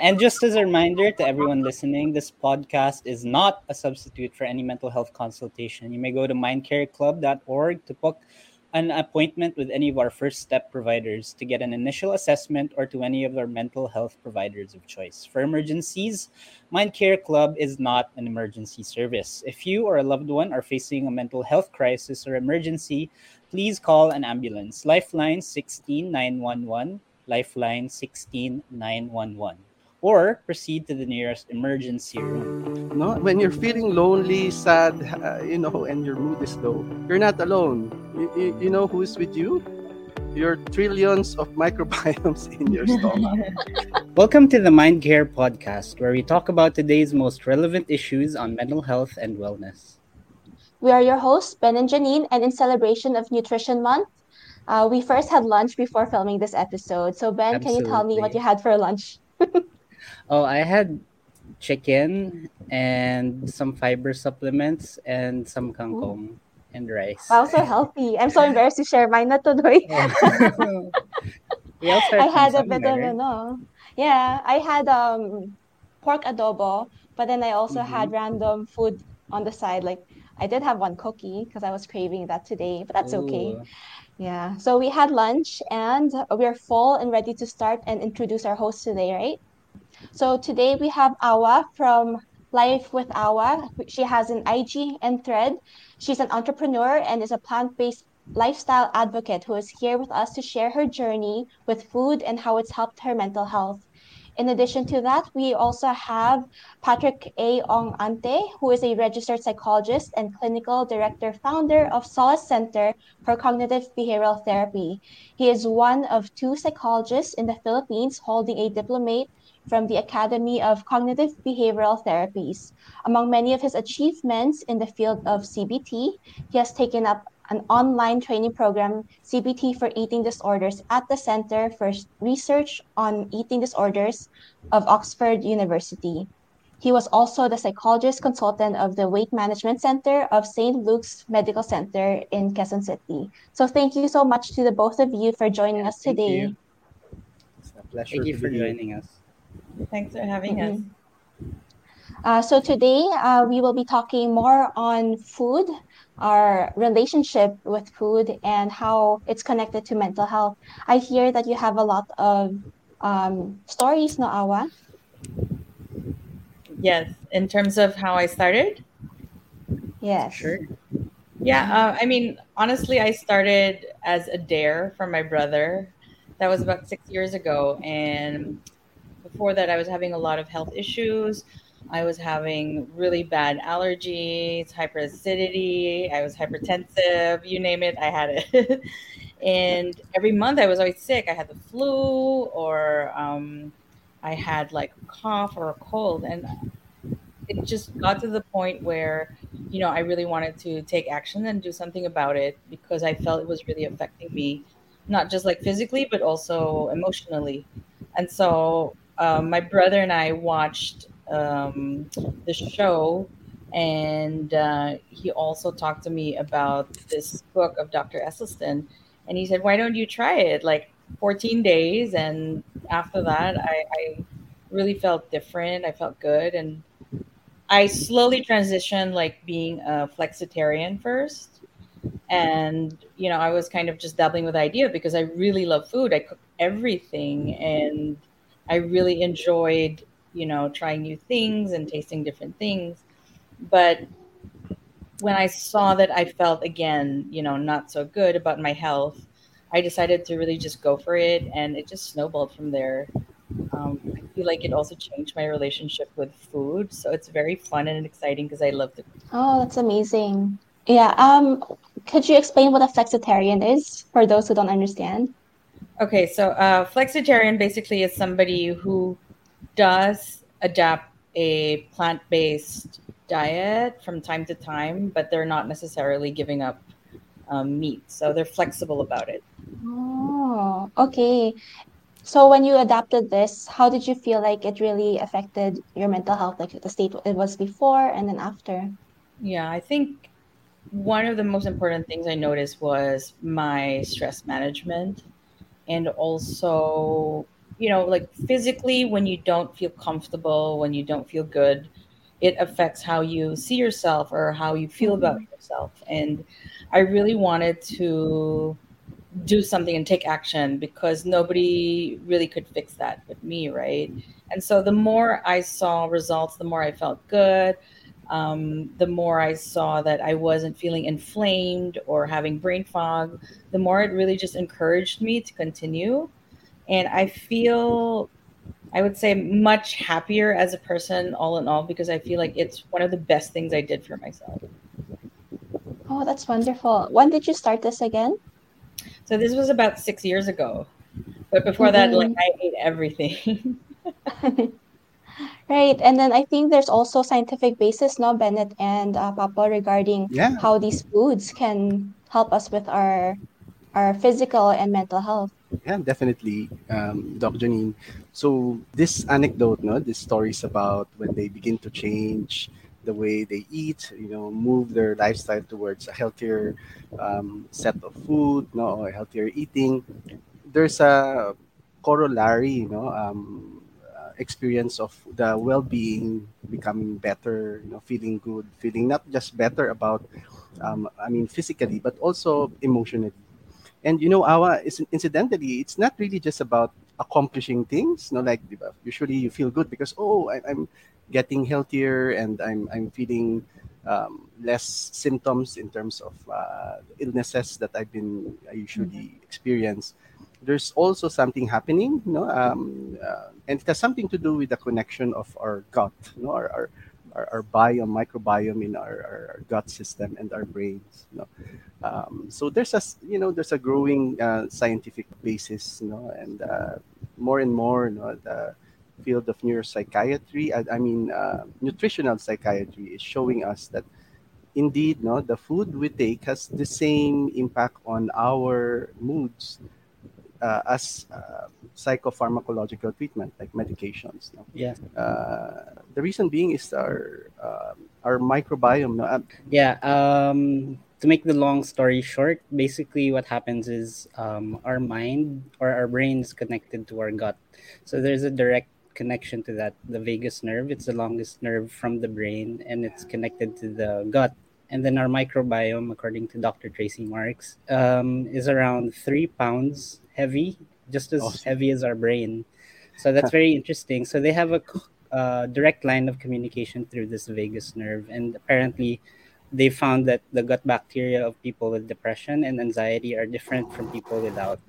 And just as a reminder to everyone listening, this podcast is not a substitute for any mental health consultation. You may go to mindcareclub.org to book an appointment with any of our first step providers to get an initial assessment or to any of our mental health providers of choice. For emergencies, Mind Care Club is not an emergency service. If you or a loved one are facing a mental health crisis or emergency, please call an ambulance. Lifeline 16911, Lifeline 16911 or proceed to the nearest emergency room. No, when you're feeling lonely, sad, uh, you know, and your mood is low, you're not alone. You, you, you know who's with you? Your trillions of microbiomes in your stomach. Welcome to the Mind Care podcast, where we talk about today's most relevant issues on mental health and wellness. We are your hosts, Ben and Janine, and in celebration of Nutrition Month, uh, we first had lunch before filming this episode. So, Ben, Absolutely. can you tell me what you had for lunch? Oh, I had chicken and some fiber supplements and some kangkong Ooh. and rice. Wow, so healthy. I'm so embarrassed to share mine not today. Oh. I had a bit of no. Yeah, I had um pork adobo, but then I also mm-hmm. had random food on the side. Like I did have one cookie because I was craving that today, but that's Ooh. okay. Yeah. So we had lunch and we're full and ready to start and introduce our host today, right? So today we have AÜA from Life with AÜA. She has an IG and thread. She's an entrepreneur and is a plant-based lifestyle advocate who is here with us to share her journey with food and how it's helped her mental health. In addition to that, we also have Patrick A. Ong Ante, who is a registered psychologist and clinical director founder of Solace Center for Cognitive Behavioral Therapy. He is one of two psychologists in the Philippines holding a diplomate from the Academy of Cognitive Behavioral Therapies. Among many of his achievements in the field of CBT, he has taken up an online training program, CBT for Eating Disorders, at the Center for Research on Eating Disorders of Oxford University. He was also the psychologist consultant of the Weight Management Center of St. Luke's Medical Center in Quezon City. So thank you so much to the both of you for joining us today. Thank you. It's a pleasure thank you for joining us. Thanks for having mm-hmm. us. Uh, so today uh, we will be talking more on food, our relationship with food, and how it's connected to mental health. I hear that you have a lot of um, stories, no, AÜA? Yes, in terms of how I started. Yes. Sure. Yeah, uh, I mean, honestly, I started as a dare for my brother. That was about six years ago, and before that, I was having a lot of health issues. I was having really bad allergies, hyperacidity. I was hypertensive. You name it, I had it. and every month I was always sick. I had the flu or um, I had like a cough or a cold. And it just got to the point where, you know, I really wanted to take action and do something about it because I felt it was really affecting me, not just like physically, but also emotionally. And so um, my brother and I watched um, the show, and uh, he also talked to me about this book of Dr. Esselstyn, and he said, "Why don't you try it? Like 14 days, and after that, I, I really felt different. I felt good, and I slowly transitioned, like being a flexitarian first. and you know i was kind of just dabbling with the idea because i really love food i cook everything and I really enjoyed, you know, trying new things and tasting different things. But when I saw that I felt again, you know, not so good about my health, I decided to really just go for it, and it just snowballed from there. Um, I feel like it also changed my relationship with food, so it's very fun and exciting because I love it. Oh, that's amazing! Yeah. Um, could you explain what a flexitarian is for those who don't understand? Okay, so uh, flexitarian basically is somebody who does adapt a plant based diet from time to time, but they're not necessarily giving up um, meat. So they're flexible about it. Oh, okay. So when you adapted this, how did you feel like it really affected your mental health, like the state it was before and then after? Yeah, I think one of the most important things I noticed was my stress management and also you know, like physically, when you don't feel comfortable, when you don't feel good, it affects how you see yourself or how you feel mm-hmm. about yourself. And I really wanted to do something and take action because nobody really could fix that but me, right? And so the more I saw results, the more I felt good. Um, the more I saw that I wasn't feeling inflamed or having brain fog, the more it really just encouraged me to continue. And I feel, I would say, much happier as a person, all in all, because I feel like it's one of the best things I did for myself. Oh, that's wonderful. When did you start this again? So this was about six years ago. But before mm-hmm. that, like mm-hmm. I ate everything. right. And then I think there's also scientific basis, no, Bennett and uh, Papo, regarding yeah. how these foods can help us with our our physical and mental health. Yeah, definitely, um, Doc Janine. So this anecdote, no, this stories about when they begin to change the way they eat, you know, move their lifestyle towards a healthier um, set of food, no, or healthier eating. There's a corollary, you know, um, experience of the well-being becoming better, you know, feeling good, feeling not just better about, um, I mean, physically, but also emotionally. And you know, AÜA, is incidentally, it's not really just about accomplishing things. You know, like usually you feel good because oh, I, I'm getting healthier and I'm I'm feeling um, less symptoms in terms of uh, illnesses that I've been I usually mm-hmm. experience. There's also something happening, you know, um, uh, and it has something to do with the connection of our gut, you know, our, our our, our biome, microbiome in our, our, gut system and our brains. You know? Um, so there's a you know there's a growing uh, scientific basis, you know, and uh, more and more, you know, the field of neuropsychiatry, I, I mean, uh, nutritional psychiatry is showing us that indeed, no, the food we take has the same impact on our moods uh, as uh, psychopharmacological treatment, like medications. No? Yeah. Uh, the reason being is our um, our microbiome. No? Uh, yeah. Um, to make the long story short, basically what happens is um, our mind or our brain is connected to our gut. So there's a direct connection to that the vagus nerve it's the longest nerve from the brain and it's connected to the gut and then our microbiome according to dr tracey marks um, is around three pounds heavy just as awesome. heavy as our brain. So that's very interesting. So they have a uh, direct line of communication through this vagus nerve and apparently they found that the gut bacteria of people with depression and anxiety are different from people without.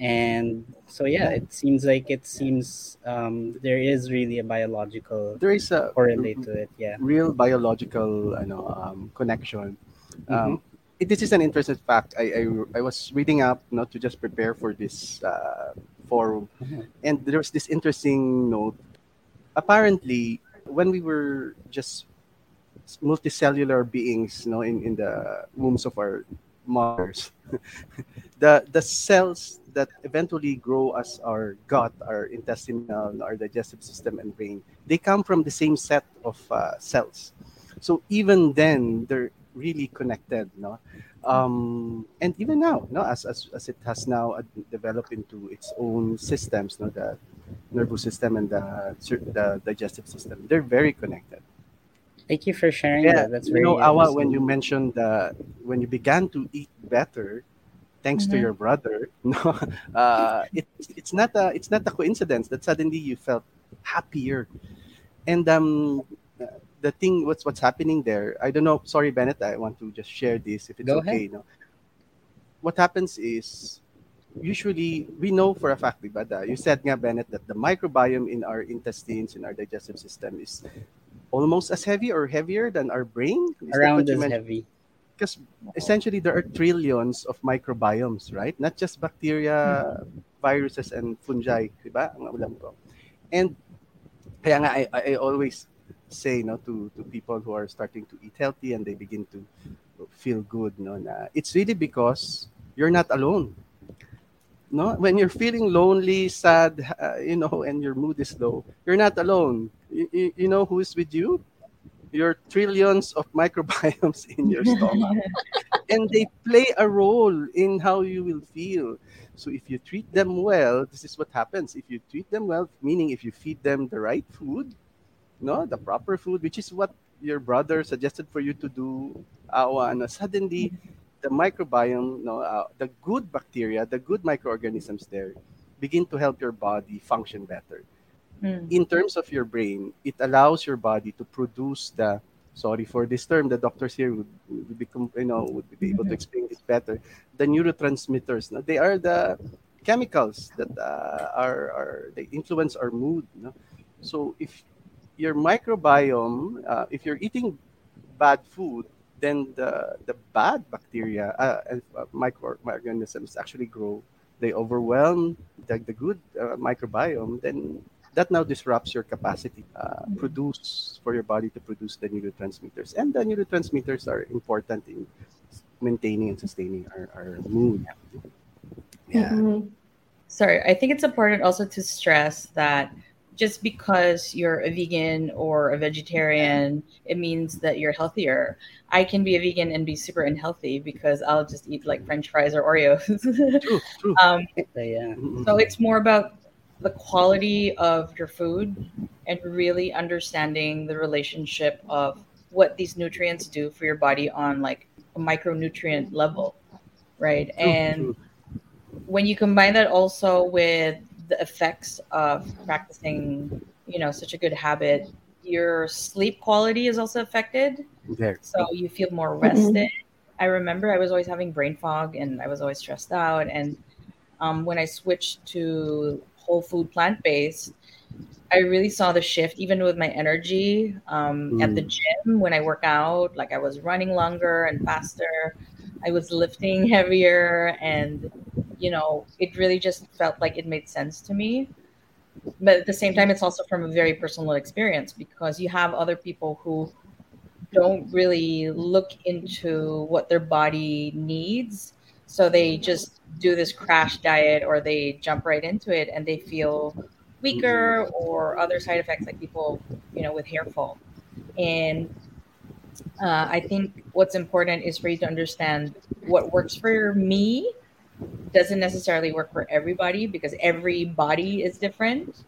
And so yeah it seems like it seems um, there is really a biological there is a correlate to it yeah. real biological you know um, connection. Mm-hmm. um, this is an interesting fact I, I, I was reading up not to just prepare for this uh, forum mm-hmm. and there was this interesting note apparently when we were just multicellular beings you know in, in the wombs of our mothers the the cells that eventually grow as our gut, our intestinal, our digestive system, and brain, they come from the same set of uh, cells. So even then, they're really connected, no? Um, and even now, no, as, as, as it has now uh, developed into its own systems, no, the nervous system and the, the digestive system, they're very connected. Thank you for sharing yeah, that. That's very you know, AÜA, when you mentioned that when you began to eat better, thanks mm-hmm. to your brother no uh, it's it's not a it's not a coincidence that suddenly you felt happier and um the thing what's what's happening there i don't know sorry bennett i want to just share this if it's Go okay no what happens is usually we know for a fact uh, you said nga bennett that the microbiome in our intestines in our digestive system is almost as heavy or heavier than our brain is around as heavy because essentially there are trillions of microbiomes, right? Not just bacteria, mm-hmm. viruses, and fungi, di ba? Ang ulam ko. And kaya nga, I, I always say no to to people who are starting to eat healthy and they begin to feel good no na it's really because you're not alone. No when you're feeling lonely sad uh, you know and your mood is low you're not alone. You, you, you know who's with you? Your trillions of microbiomes in your stomach. And they play a role in how you will feel. So if you treat them well this is what happens. If you treat them well meaning if you feed them the right food no the proper food which is what your brother suggested for you to do AÜA ano, suddenly the microbiome no uh, the good bacteria the good microorganisms there begin to help your body function better Mm. in terms of your brain, it allows your body to produce the sorry for this term, the doctors here would, would become you know would be able to explain this better. The neurotransmitters, no? they are the chemicals that uh, are are they influence our mood. No? So if your microbiome, uh, if you're eating bad food, then the the bad bacteria uh, and uh, microorganisms actually grow. They overwhelm the, the good uh, microbiome. Then that now disrupts your capacity uh, produce for your body to produce the neurotransmitters and the neurotransmitters are important in maintaining and sustaining our, our mood yeah Mhm. Sorry, I think it's important also to stress that just because you're a vegan or a vegetarian, it means that you're healthier. I can be a vegan and be super unhealthy because I'll just eat like French fries or Oreos. true true um, So, yeah. So it's more about the quality of your food and really understanding the relationship of what these nutrients do for your body on like a micronutrient level, right? True, and true. when you combine that also with the effects of practicing, you know, such a good habit, your sleep quality is also affected. there So you feel more rested. I remember I was always having brain fog and I was always stressed out. And um, when I switched to whole food plant based, I really saw the shift even with my energy um, at the gym when I work out. Like I was running longer and faster. I was lifting heavier and you know, it really just felt like it made sense to me. But at the same time, it's also from a very personal experience because you have other people who don't really look into what their body needs. So they just do this crash diet or they jump right into it and they feel weaker or other side effects like people, you know, with hair fall. And uh, I think what's important is for you to understand what works for me doesn't necessarily work for everybody because every body is different.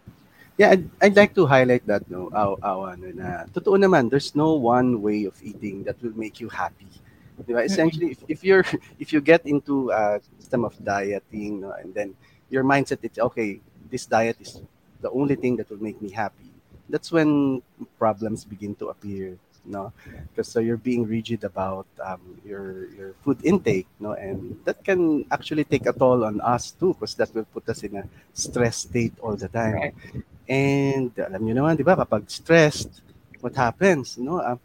Yeah, I'd, I'd like to highlight that no, aw, AÜA, no, na totoo naman, there's no one way of eating that will make you happy. Di ba? Essentially, if, if you're if you get into a system of dieting, no, and then your mindset is okay, this diet is the only thing that will make me happy. That's when problems begin to appear, no, because so you're being rigid about um, your your food intake, no, and that can actually take a toll on us too, because that will put us in a stress state all the time. And alam nyo naman, di ba, kapag stressed, what happens? No? Uh,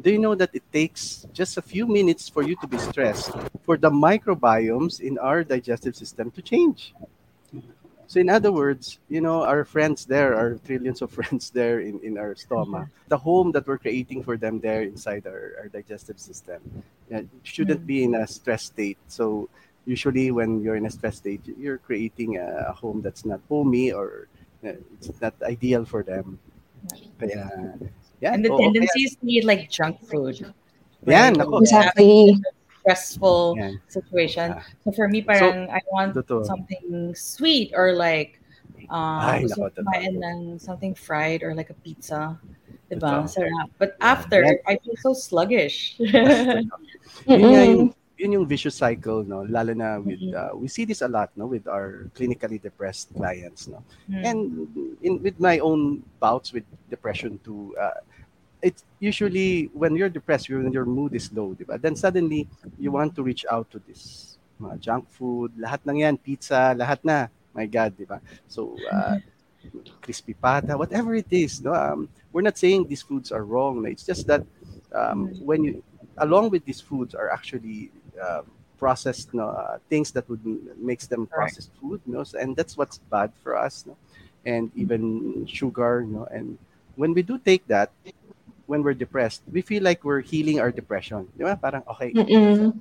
do you know that it takes just a few minutes for you to be stressed for the microbiomes in our digestive system to change? So in other words, you know, our friends there, our trillions of friends there in, in our stomach, the home that we're creating for them there inside our, our digestive system yeah, shouldn't be in a stress state. So usually when you're in a stress state, you're creating a, a home that's not homey or uh, it's not ideal for them. Kaya, yeah. And the oo, tendency is to eat like junk food. kaya, yan, right? nako. Exactly. Stressful Yan. situation. Yeah. So for me, parang I want Totoo. something sweet or like um, Ay, gusto nako, kumain ng something fried or like a pizza. Diba? Sarap. But after, Yan. I feel so sluggish. yun nga yung, yun yung vicious cycle, no? Lalo na with, Mhm. uh, we see this a lot, no? With our clinically depressed clients, no? Hmm. And in with my own bouts with depression too, uh, it's usually when you're depressed, when your mood is low, di ba? Then suddenly you want to reach out to this mga junk food, lahat ng yan, pizza, lahat na. My God, di ba? So, uh, crispy pata, whatever it is, no? Um, we're not saying these foods are wrong. no? It's just that um, when you, along with these foods are actually uh, processed no, uh, things that would m- makes them processed food, no? So, and that's what's bad for us, no? And even sugar, no? And when we do take that, when we're depressed, we feel like we're healing our depression. Di ba? Parang, okay, Mm-mm.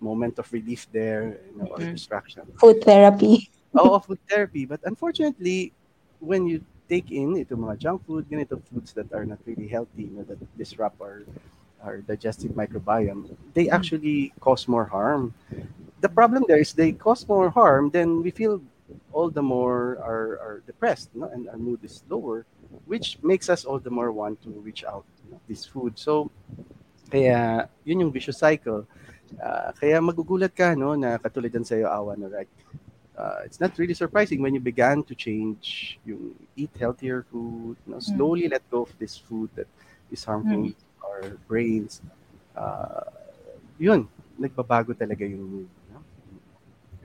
moment of relief there, you know, or distraction. Food therapy. oh, food therapy. But unfortunately, when you take in ito mga junk food, ganito foods that are not really healthy, you know, that disrupt our our digestive microbiome, they actually cause more harm. The problem there is they cause more harm, then we feel all the more are, are depressed no? and our mood is lower, which makes us all the more want to reach out you know, this food. So, kaya yun yung vicious cycle. Uh, kaya magugulat ka no na katulad yan sa iyo awa no right uh, it's not really surprising when you began to change you eat healthier food you know, slowly mm. let go of this food that is harmful mm. to our brains uh, yun nagbabago talaga yung mood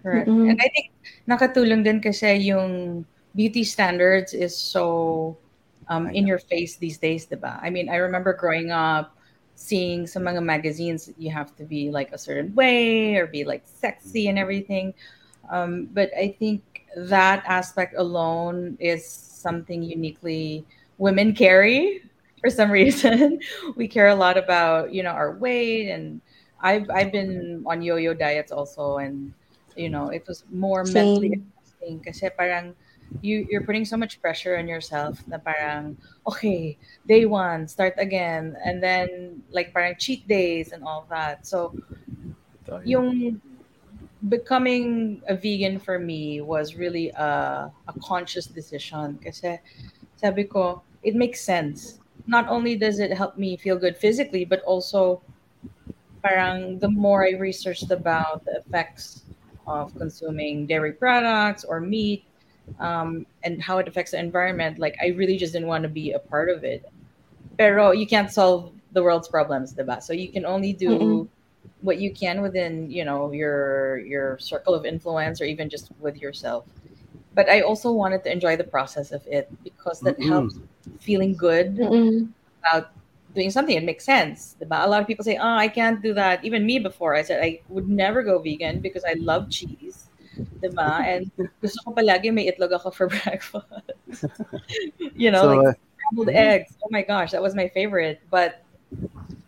Correct. Mm-hmm. And I think nakatulong din kasi yung beauty standards is so um, in your face these days, diba? I mean, I remember growing up seeing some mga magazines you have to be like a certain way or be like sexy and everything. Um, but I think that aspect alone is something uniquely women carry for some reason. we care a lot about, you know, our weight and I've I've been on yo-yo diets also and you know, it was more Same. mentally exhausting kasi parang you you're putting so much pressure on yourself na parang okay day one start again. And then like parang cheat days and all that. So yung becoming a vegan for me was really a, a conscious decision. Kasi sabi ko it makes sense. Not only does it help me feel good physically but also parang the more I researched about the effects of consuming dairy products or meat um, and how it affects the environment, like I really just didn't want to be a part of it. Pero you can't solve the world's problems, diba? So you can only do mm-hmm. what you can within, you know, your your circle of influence or even just with yourself. But I also wanted to enjoy the process of it because that mm-hmm. helps feeling good mm-hmm. about doing something. It makes sense. A lot of people say, "Oh, I can't do that." Even me before, I said I would never go vegan because I love cheese. Diba? And gusto ko palagi may itlog ako for breakfast. you know, so, like uh, scrambled uh, eggs. Oh my gosh, that was my favorite. But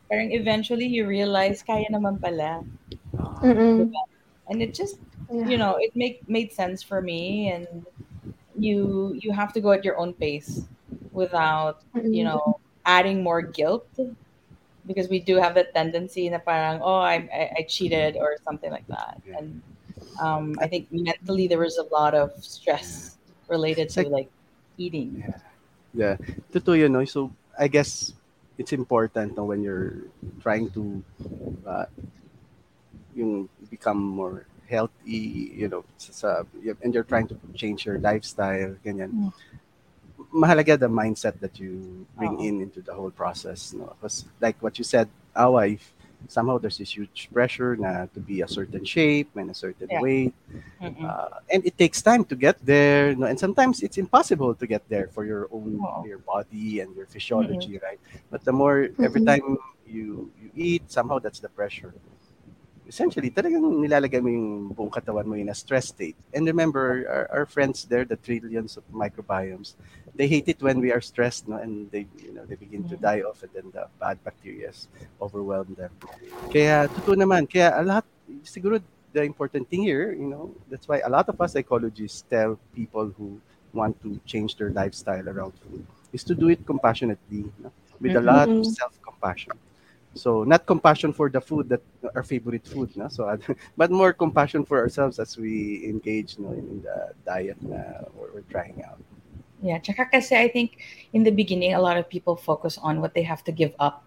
parang eventually you realize kaya naman pala. Diba? And it just, yeah. you know, it make made sense for me and you you have to go at your own pace without, mm-hmm. you know, adding more guilt because we do have that tendency na parang oh I, I, I cheated or something like that and um, I think mentally there was a lot of stress related to like eating. Yeah. Yeah. Totoo yun no? So I guess it's important no, when you're trying to uh, yung become more healthy you know sa, and you're trying to change your lifestyle ganyan. Mm. Mahalaga the mindset that you bring in into the whole process. No? Because like what you said, AÜA, if somehow there's this huge pressure na to be a certain shape and a certain yeah. weight. Uh, and it takes time to get there. No? And sometimes it's impossible to get there for your own oh. your body and your physiology, mm-hmm. right? But the more every time you you eat, somehow that's the pressure essentially, talagang nilalagay mo yung buong katawan mo in a stress state. And remember, our, our friends there, the trillions of microbiomes, they hate it when we are stressed, no? And they, you know, they begin to die off and then the bad bacteria overwhelm them. Kaya, totoo naman. Kaya, a lot, siguro, the important thing here, you know, that's why a lot of us psychologists tell people who want to change their lifestyle around food is to do it compassionately, no? with a lot of self-compassion. So not compassion for the food that our favorite food, no? So but more compassion for ourselves as we engage no, in the diet na we're trying out. Yeah, tsaka kasi I think in the beginning a lot of people focus on what they have to give up.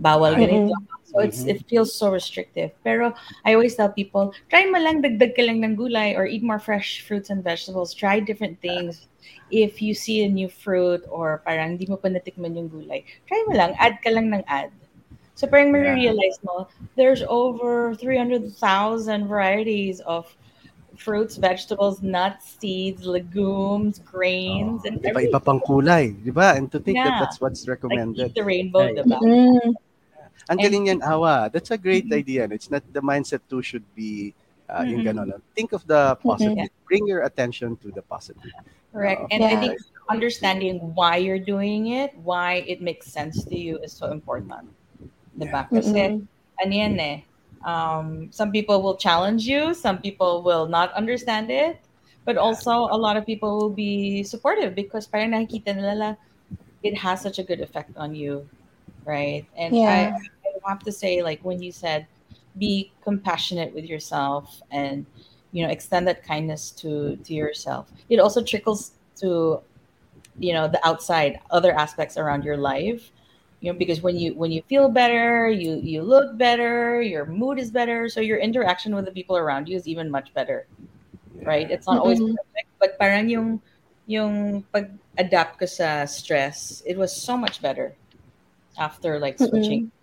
Bawal mm-hmm. So it's mm-hmm. it feels so restrictive. Pero I always tell people, try mo lang dagdag ka lang ng gulay or eat more fresh fruits and vegetables. Try different things. If you see a new fruit or parang di mo pa natikman yung gulay, try mo lang, add ka lang ng add so parang yeah. realize mo, there's over 300,000 varieties of fruits, vegetables, nuts, seeds, legumes, grains, oh, and iba-iba pang kulay, di ba? And to think yeah. that that's what's recommended. Like the rainbow, right. diba? Mm. Ang galing yan, AÜA. That's a great mm-hmm. idea. And it's not the mindset too should be uh, mm-hmm. yung ganon. Think of the positive. Mm-hmm. Bring your attention to the positive. Correct. Uh, and yeah. I think understanding why you're doing it, why it makes sense to you is so important. Diba? Kasi, mm-hmm. ano yan eh, um, some people will challenge you, some people will not understand it, but also a lot of people will be supportive because parang nakikita nila it has such a good effect on you, right? And yeah. I, I have to say, like when you said, be compassionate with yourself and you know extend that kindness to to yourself. It also trickles to you know the outside, other aspects around your life. You know, because when you when you feel better, you you look better, your mood is better, so your interaction with the people around you is even much better, yeah. right? It's not mm-hmm. always perfect, but parang yung yung pag-adapt ko sa stress, it was so much better after like switching. Mm-hmm.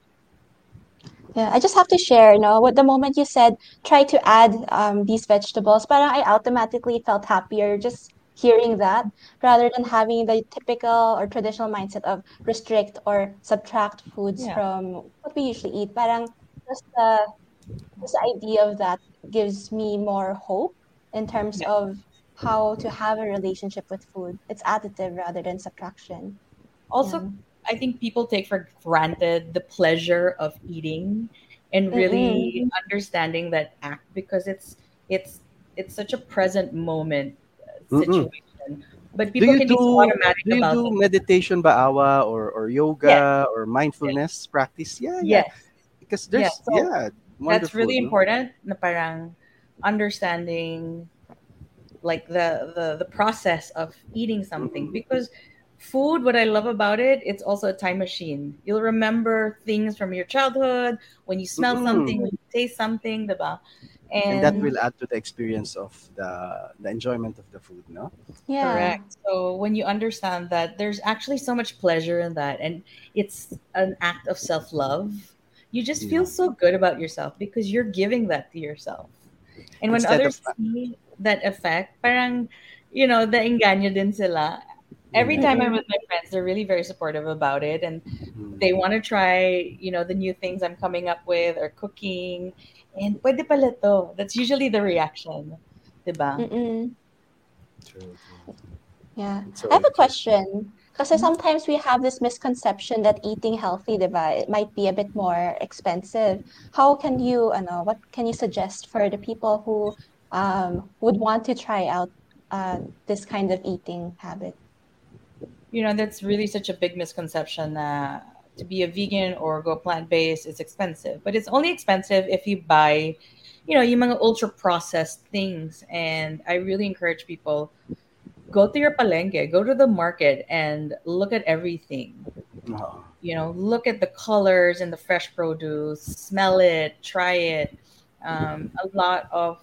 Yeah, I just have to share, you know, what the moment you said try to add um, these vegetables, but I automatically felt happier just hearing that rather than having the typical or traditional mindset of restrict or subtract foods yeah. from what we usually eat. Parang just the this idea of that gives me more hope in terms yeah. of how to have a relationship with food. It's additive rather than subtraction. Also, yeah. I think people take for granted the pleasure of eating and really mm-hmm. understanding that act because it's it's it's such a present moment situation. Mm-hmm. But people do can do, be automatic do you about do it. meditation baawa or, or yoga yeah. or mindfulness yeah. practice? Yeah, yeah. Yes. Because there's yeah, so yeah that's really no? important na parang understanding like the the the process of eating something because food what i love about it it's also a time machine you'll remember things from your childhood when you smell mm-hmm. something when you taste something diba? And, and, that will add to the experience of the the enjoyment of the food no yeah correct so when you understand that there's actually so much pleasure in that and it's an act of self-love you just yeah. feel so good about yourself because you're giving that to yourself and when Instead others of, see that effect, parang, you know, the engaño din sila. Every time I'm with my friends, they're really very supportive about it and mm-hmm. they want to try, you know, the new things I'm coming up with or cooking. And pwede pala to. That's usually the reaction. Diba? True, true. Yeah. So I have a question. Because mm-hmm. sometimes we have this misconception that eating healthy, diba, it might be a bit more expensive. How can you, ano, what can you suggest for the people who um, would want to try out uh, this kind of eating habit? You know, that's really such a big misconception that to be a vegan or go plant based is expensive, but it's only expensive if you buy, you know, yung mga ultra processed things. And I really encourage people go to your palenque, go to the market and look at everything. Oh. You know, look at the colors and the fresh produce, smell it, try it. Um, a lot of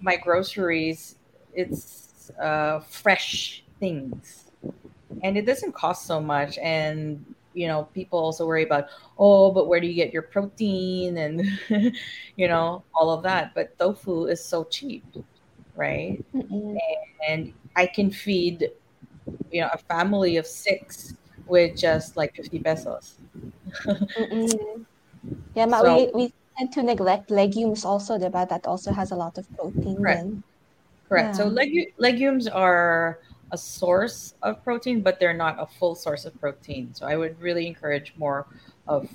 my groceries, it's uh, fresh things, and it doesn't cost so much. And you know, people also worry about, oh, but where do you get your protein and you know all of that. But tofu is so cheap, right? Mm-hmm. And I can feed, you know, a family of six with just like 50 pesos. yeah, but so, we, we tend to neglect legumes also, but that also has a lot of protein. Correct. Then. Correct. Yeah. So leg- legumes are a source of protein, but they're not a full source of protein. So I would really encourage more of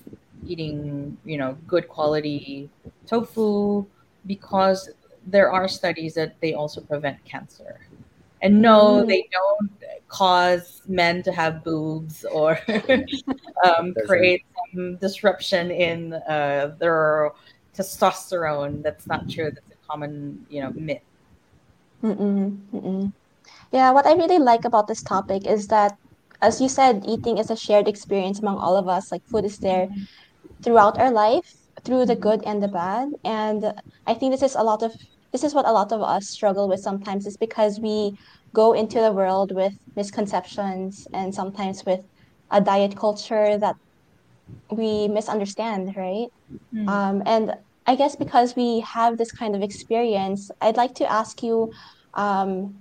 eating, you know, good quality tofu because there are studies that they also prevent cancer. And no, mm. they don't cause men to have boobs or um, create some disruption in uh, their testosterone. That's not true. That's a common, you know, myth. Mm-mm, mm-mm. Yeah, what I really like about this topic is that, as you said, eating is a shared experience among all of us. Like food is there throughout our life, through the good and the bad. And I think this is a lot of this is what a lot of us struggle with sometimes is because we go into the world with misconceptions and sometimes with a diet culture that we misunderstand right mm. um, and i guess because we have this kind of experience i'd like to ask you um,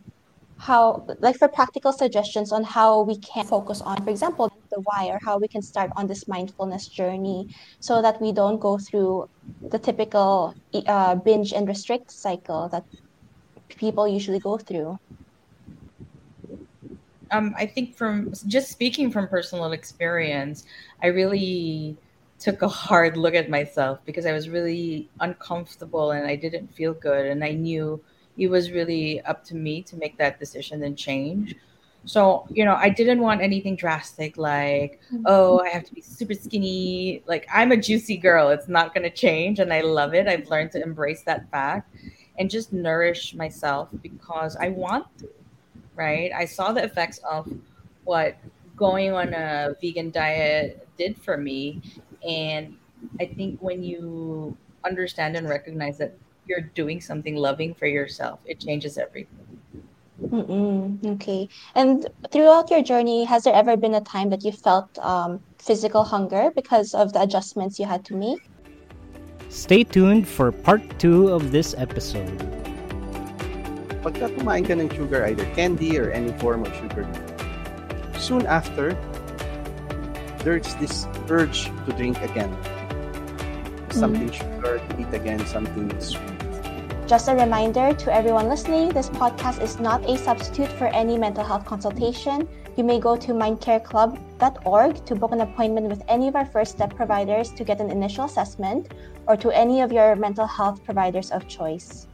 how like for practical suggestions on how we can focus on for example the why or how we can start on this mindfulness journey so that we don't go through the typical uh, binge and restrict cycle that people usually go through. Um, i think from just speaking from personal experience i really took a hard look at myself because i was really uncomfortable and i didn't feel good and i knew it was really up to me to make that decision and change. So, you know, I didn't want anything drastic like, mm-hmm. oh, I have to be super skinny. Like, I'm a juicy girl. It's not going to change. And I love it. I've learned to embrace that fact and just nourish myself because I want to, right? I saw the effects of what going on a vegan diet did for me. And I think when you understand and recognize that you're doing something loving for yourself, it changes everything. Mm-mm, okay. And throughout your journey, has there ever been a time that you felt um, physical hunger because of the adjustments you had to make? Stay tuned for part two of this episode. Pagka kumain ka ng sugar, either candy or any form of sugar, soon after, there's this urge to drink again. Something mm. sugar, to eat again, something sweet. Just a reminder to everyone listening this podcast is not a substitute for any mental health consultation. You may go to mindcareclub.org to book an appointment with any of our first step providers to get an initial assessment or to any of your mental health providers of choice.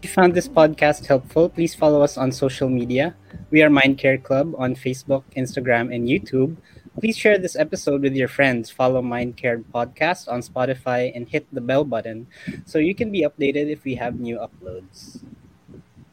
If you found this podcast helpful, please follow us on social media. We are Mindcare Club on Facebook, Instagram, and YouTube. Please share this episode with your friends. Follow Mindcare Podcast on Spotify and hit the bell button so you can be updated if we have new uploads.